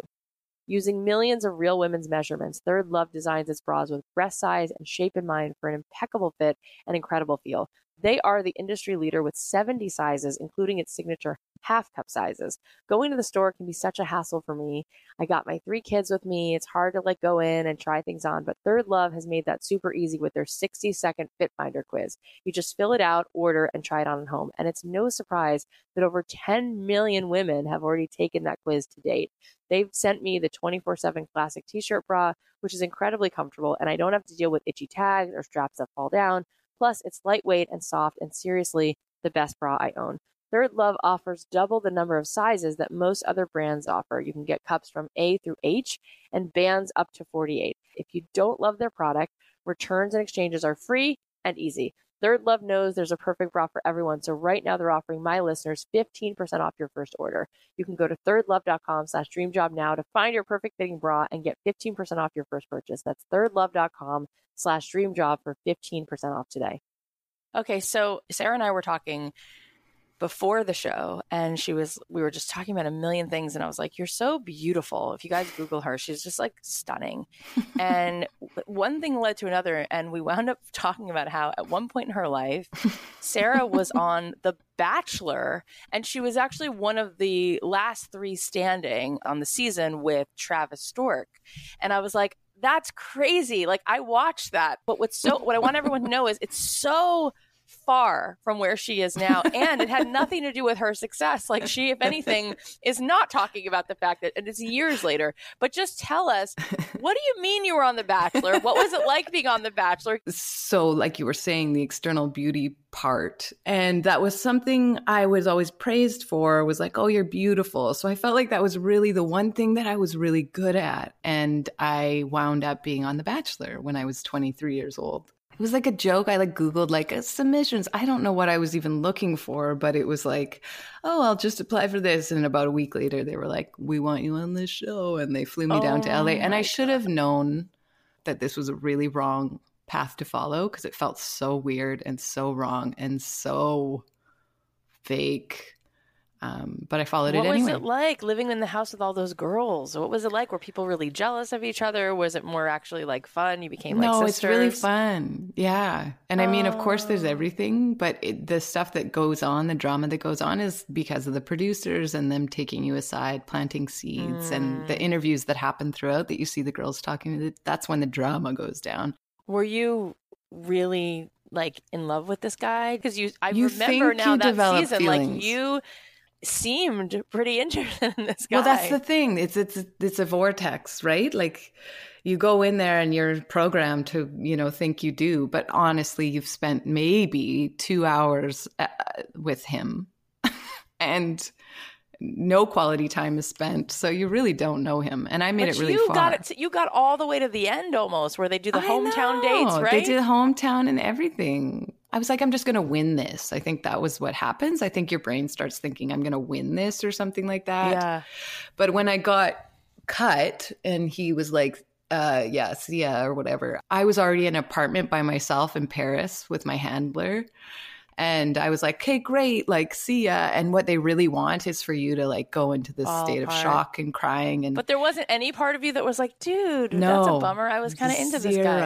Using millions of real women's measurements, ThirdLove designs its bras with breast size and shape in mind for an impeccable fit and incredible feel. They are the industry leader with 70 sizes, including its signature half cup sizes. Going to the store can be such a hassle for me. I got my three kids with me. It's hard to like go in and try things on, but ThirdLove has made that super easy with their 60 second fit finder quiz. You just fill it out, order, and try it on at home. And it's no surprise that over 10 million women have already taken that quiz to date. They've sent me the 24 7 classic t shirt bra, which is incredibly comfortable, and I don't have to deal with itchy tags or straps that fall down. Plus, it's lightweight and soft, and seriously, the best bra I own. ThirdLove offers double the number of sizes that most other brands offer. You can get cups from A through H and bands up to 48. If you don't love their product, returns and exchanges are free and easy. ThirdLove knows there's a perfect bra for everyone. So right now they're offering my listeners 15% off your first order. You can go to thirdlove.com slash dreamjob now to find your perfect fitting bra and get 15% off your first purchase. That's thirdlove.com slash dreamjob for 15% off today. Okay, so Sarah and I were talking before the show and she was we were just talking about a million things and I was like you're so beautiful. If you guys google her she's just like stunning. And one thing led to another and we wound up talking about how at one point in her life Sarah was on the bachelor and she was actually one of the last 3 standing on the season with Travis Stork. And I was like that's crazy. Like I watched that but what's so what I want everyone to know is it's so far from where she is now. And it had nothing to do with her success. Like she, if anything, is not talking about the fact that it's years later. But just tell us, what do you mean you were on The Bachelor? What was it like being on The Bachelor? So, like you were saying, the external beauty part. And that was something I was always praised for was like, oh, you're beautiful. So I felt like that was really the one thing that I was really good at. And I wound up being on The Bachelor when I was 23 years old. It was like a joke. I like Googled like uh, submissions. I don't know what I was even looking for, but it was like, oh, I'll just apply for this. And about a week later, they were like, we want you on this show. And they flew me oh, down to LA. And I should have known that this was a really wrong path to follow because it felt so weird and so wrong and so fake um, but I followed what it anyway. What was it like living in the house with all those girls? What was it like? Were people really jealous of each other? Was it more actually like fun? You became like no, sisters? it's really fun. Yeah, and I mean, of course, there's oh. everything, but it, the stuff that goes on, the drama that goes on, is because of the producers and them taking you aside, planting seeds, mm. and the mm. interviews that happen throughout that you see the girls talking. That's when the drama goes down. Were you really like in love with this guy? Because you, I you remember now that season, feelings. like you seemed pretty interested in this guy. Well, that's the thing. It's it's it's a vortex, right? Like you go in there and you're programmed to, you know, think you do, but honestly, you've spent maybe 2 hours uh, with him. and no quality time is spent, so you really don't know him. And I made but it really you far. Got it. To, you got all the way to the end almost, where they do the I hometown know. dates, right? They did hometown and everything. I was like, I'm just going to win this. I think that was what happens. I think your brain starts thinking, I'm going to win this or something like that. Yeah. But when I got cut and he was like, uh, yes, yeah, or whatever, I was already in an apartment by myself in Paris with my handler. And I was like, okay, great, like, see ya. And what they really want is for you to like go into this All state apart. of shock and crying. And but there wasn't any part of you that was like, dude, no, that's a bummer. I was kind of into this guy.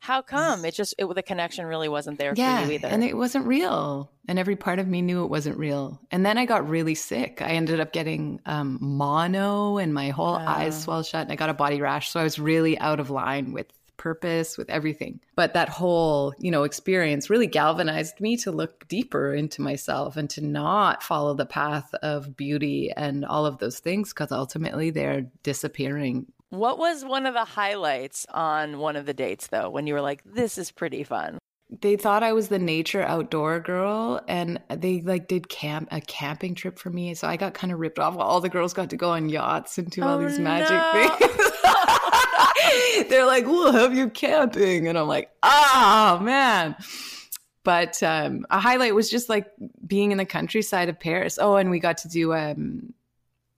How come? It just it, the connection really wasn't there yeah, for you either, and it wasn't real. And every part of me knew it wasn't real. And then I got really sick. I ended up getting um, mono, and my whole uh. eyes swelled shut, and I got a body rash. So I was really out of line with purpose, with everything. But that whole, you know, experience really galvanized me to look deeper into myself and to not follow the path of beauty and all of those things because ultimately they're disappearing. What was one of the highlights on one of the dates though when you were like this is pretty fun? They thought I was the nature outdoor girl and they like did camp a camping trip for me. So I got kind of ripped off. All the girls got to go on yachts and do oh, all these magic no. things. They're like, we'll have you camping. And I'm like, oh, man. But um, a highlight was just like being in the countryside of Paris. Oh, and we got to do um,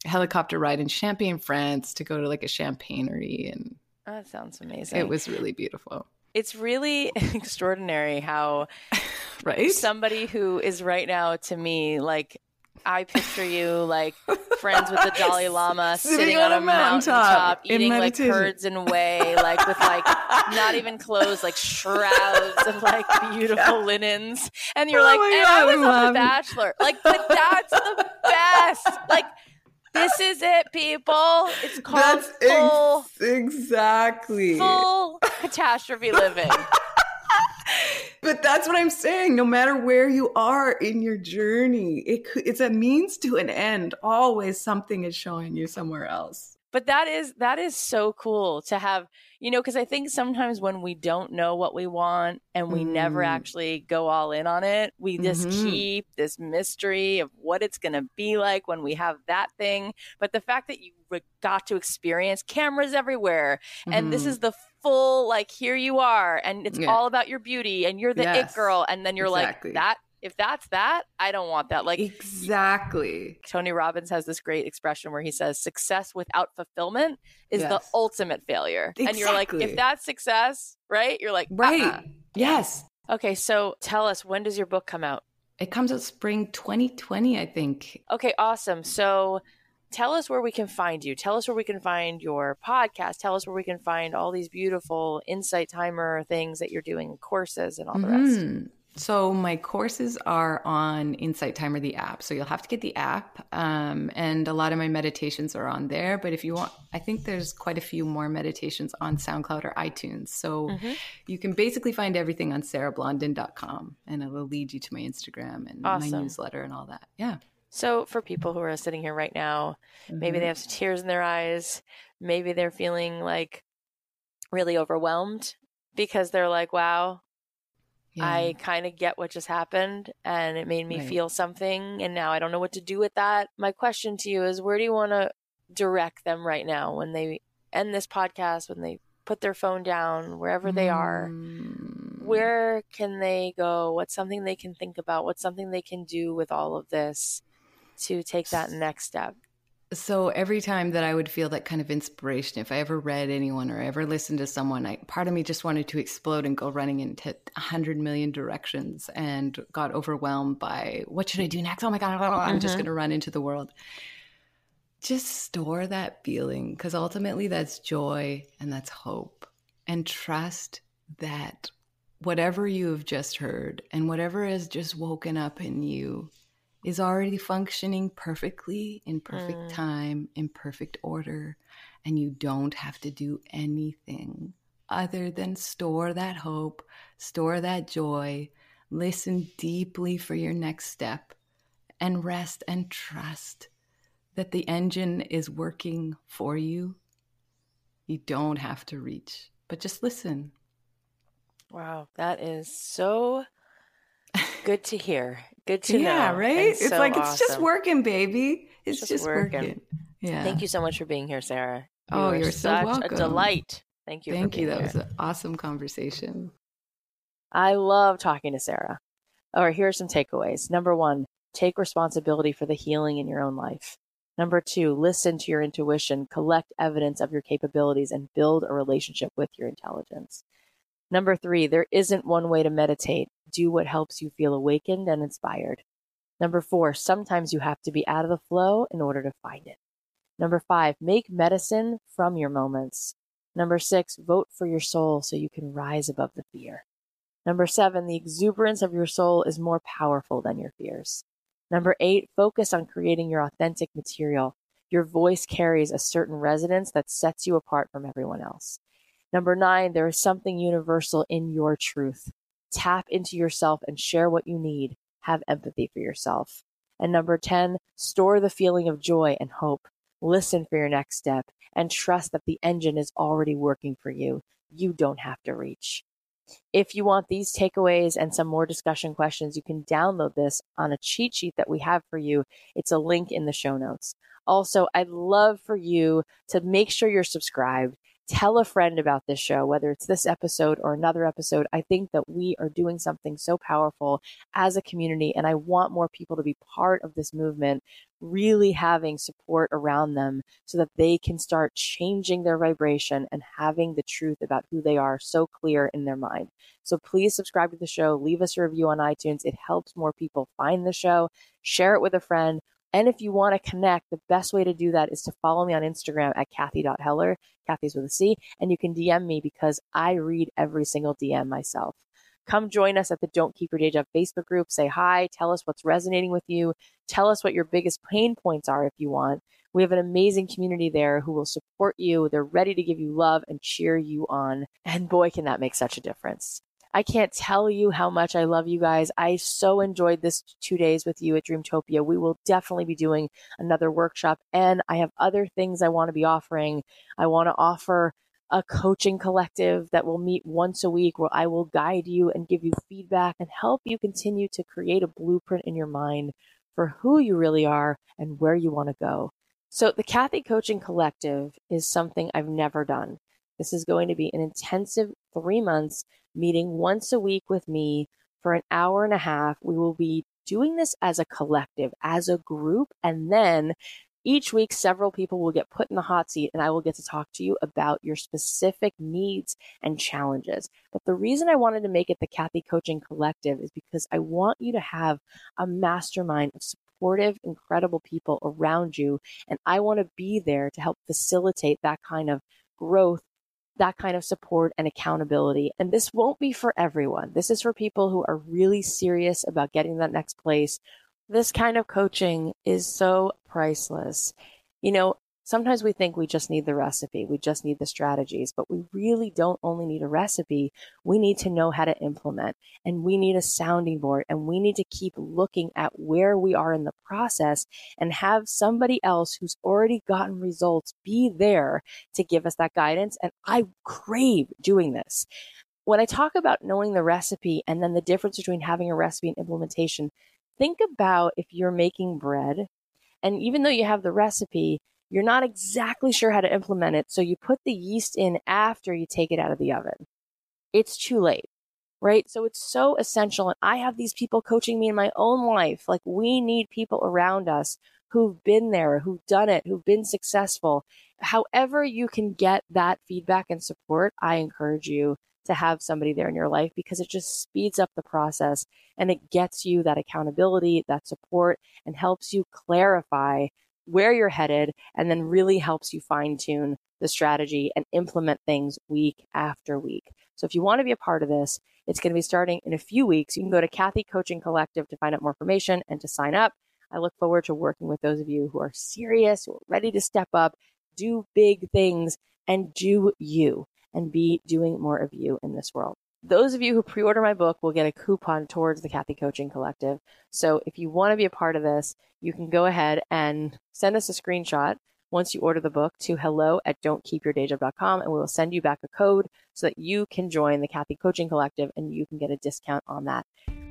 a helicopter ride in Champagne, France to go to like a champagnery. And oh, that sounds amazing. It was really beautiful. It's really extraordinary how right somebody who is right now to me like I picture you like friends with the Dalai Lama sitting, sitting on, on, a mountaintop, eating like curds and whey, like with like not even clothes, like shrouds of like beautiful linens. And you're oh like, and God, I was on The Bachelor. Like, but that's the best. Like, this is it, people. It's called that's full, ex- exactly full catastrophe living but that's what I'm saying. No matter where you are in your journey, it, it's a means to an end. Always something is showing you somewhere else. But that is that is so cool to have, you know, because I think sometimes when we don't know what we want and we mm. never actually go all in on it, we just mm-hmm. keep this mystery of what it's going to be like when we have that thing. But the fact that you got to experience cameras everywhere, and mm-hmm. this is the full like here you are and it's yeah. all about your beauty and you're the yes. it girl and then you're exactly. like that if that's that i don't want that like exactly tony robbins has this great expression where he says success without fulfillment is yes. the ultimate failure exactly. and you're like if that's success right you're like right uh-uh. yes okay so tell us when does your book come out it comes out spring 2020 i think okay awesome so tell us where we can find you. Tell us where we can find your podcast. Tell us where we can find all these beautiful Insight Timer things that you're doing, courses, and all the mm-hmm. rest. So my courses are on Insight Timer, the app. So you'll have to get the app, um, and a lot of my meditations are on there. But if you want, I think there's quite a few more meditations on SoundCloud or iTunes. So mm-hmm. you can basically find everything on sarahblondin.com, and it will lead you to my Instagram and awesome. my newsletter and all that. Yeah. So, for people who are sitting here right now, mm-hmm. maybe they mm-hmm. have tears in their eyes, maybe they're feeling like really overwhelmed because they're like, wow, yeah. I kind of get what just happened and it made me right. feel something. And now I don't know what to do with that. My question to you is where do you want to direct them right now when they end this podcast, when they put their phone down, wherever they are? Mm. where can they go? What's something they can think about? What's something they can do with all of this to take that next step? So every time that I would feel that kind of inspiration, if I ever read anyone or ever listened to someone, I, part of me just wanted to explode and go running into a hundred million directions and got overwhelmed by what should I do next? Oh my God, I'm mm-hmm. just going to run into the world. Just store that feeling because ultimately that's joy and that's hope and trust that whatever you have just heard and whatever has just woken up in you is already functioning perfectly in perfect mm. time, in perfect order, and you don't have to do anything other than store that hope, store that joy, listen deeply for your next step, and rest and trust that the engine is working for you. You don't have to reach, but just listen. Wow, that is so good to hear. Good to yeah, know. right? it's so like awesome. it's just working, baby. It's just, just working. working. Yeah. Thank you so much for being here, Sarah. You oh, you're so welcome. A delight. Thank you. Thank you. That here. was an awesome conversation. I love talking to Sarah. All right, here are some takeaways. Number one, take responsibility for the healing in your own life. Number two, listen to your intuition, collect evidence of your capabilities, and build a relationship with your intelligence. Number three, there isn't one way to meditate. Do what helps you feel awakened and inspired. Number four, sometimes you have to be out of the flow in order to find it. Number five, make medicine from your moments. Number six, vote for your soul so you can rise above the fear. Number seven, the exuberance of your soul is more powerful than your fears. Number eight, focus on creating your authentic material. Your voice carries a certain resonance that sets you apart from everyone else. Number nine, there is something universal in your truth. Tap into yourself and share what you need. Have empathy for yourself. And number 10, store the feeling of joy and hope. Listen for your next step and trust that the engine is already working for you. You don't have to reach. If you want these takeaways and some more discussion questions, you can download this on a cheat sheet that we have for you. It's a link in the show notes. Also, I'd love for you to make sure you're subscribed tell a friend about this show, whether it's this episode or another episode. I think that we are doing something so powerful as a community, and I want more people to be part of this movement, really having support around them so that they can start changing their vibration and having the truth about who they are so clear in their mind. So please subscribe to the show, leave us a review on iTunes. It helps more people find the show, share it with a friend. And if you want to connect, the best way to do that is to follow me on Instagram at Cathy.Heller. Cathy's with a C. And you can DM me because I read every single DM myself. Come join us at the Don't Keep Your Day Job Facebook group. Say hi. Tell us what's resonating with you. Tell us what your biggest pain points are if you want. We have an amazing community there who will support you. They're ready to give you love and cheer you on. And boy, can that make such a difference. I can't tell you how much I love you guys. I so enjoyed this two days with you at Dreamtopia. We will definitely be doing another workshop, and I have other things I want to be offering. I want to offer a coaching collective that will meet once a week where I will guide you and give you feedback and help you continue to create a blueprint in your mind for who you really are and where you want to go. So, the Cathy Coaching Collective is something I've never done. This is going to be an intensive three months meeting once a week with me for an hour and a half. We will be doing this as a collective, as a group, and then each week, several people will get put in the hot seat, and I will get to talk to you about your specific needs and challenges. But the reason I wanted to make it the Cathy Coaching Collective is because I want you to have a mastermind of supportive, incredible people around you. And I want to be there to help facilitate that kind of growth that kind of support and accountability. And this won't be for everyone. This is for people who are really serious about getting that next place. This kind of coaching is so priceless. You know, Sometimes we think we just need the recipe, we just need the strategies, but we really don't only need a recipe. We need to know how to implement and we need a sounding board and we need to keep looking at where we are in the process and have somebody else who's already gotten results be there to give us that guidance. And I crave doing this. When I talk about knowing the recipe and then the difference between having a recipe and implementation, think about if you're making bread and even though you have the recipe, you're not exactly sure how to implement it, so you put the yeast in after you take it out of the oven. It's too late. right? So it's so essential. And I have these people coaching me in my own life. Like we need people around us who've been there, who've done it, who've been successful. However, you can get that feedback and support, I encourage you to have somebody there in your life because it just speeds up the process and it gets you that accountability, that support, and helps you clarify where you're headed and then really helps you fine tune the strategy and implement things week after week. So if you want to be a part of this, it's going to be starting in a few weeks. You can go to Cathy Coaching Collective to find out more information and to sign up. I look forward to working with those of you who are serious, who are ready to step up, do big things, and do you and be doing more of you in this world. Those of you who pre order my book will get a coupon towards the Cathy Coaching Collective. So if you want to be a part of this, you can go ahead and send us a screenshot once you order the book to hello at don'tkeepyourdayjob.com and we will send you back a code so that you can join the Cathy Coaching Collective and you can get a discount on that.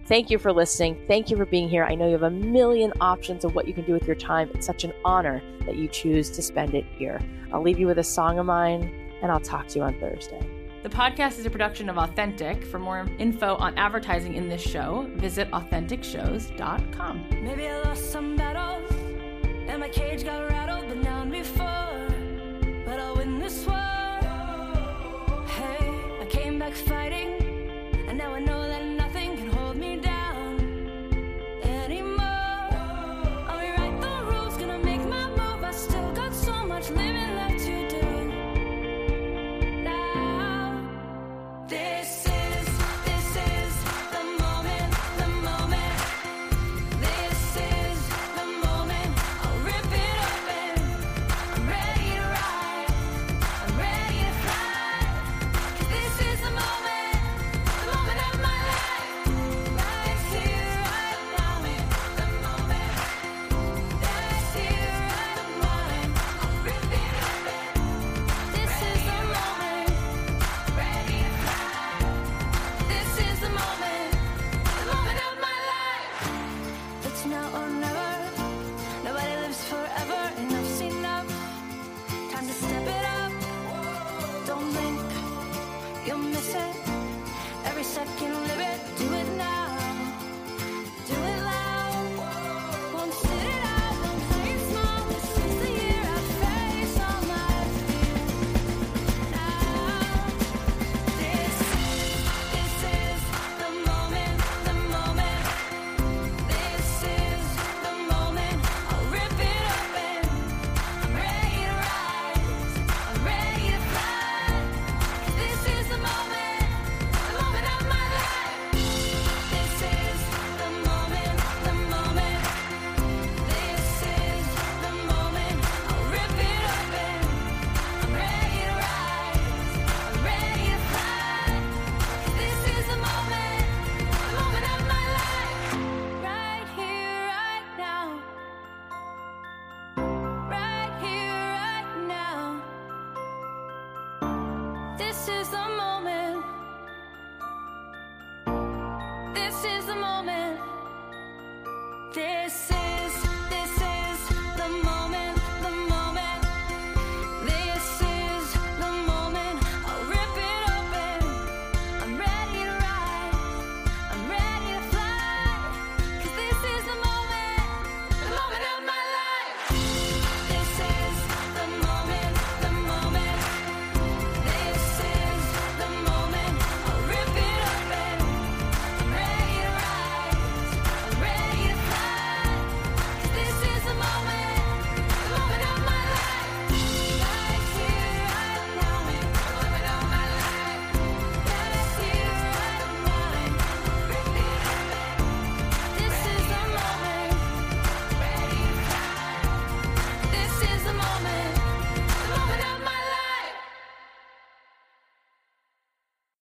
Thank you for listening. Thank you for being here. I know you have a million options of what you can do with your time. It's such an honor that you choose to spend it here. I'll leave you with a song of mine and I'll talk to you on Thursday. The podcast is a production of Authentic. For more info on advertising in this show, visit AuthenticShows.com. Maybe I lost some battles and my cage got rattled, but now I'm before. But I'll win this war. Hey, I came back fighting, and now I know.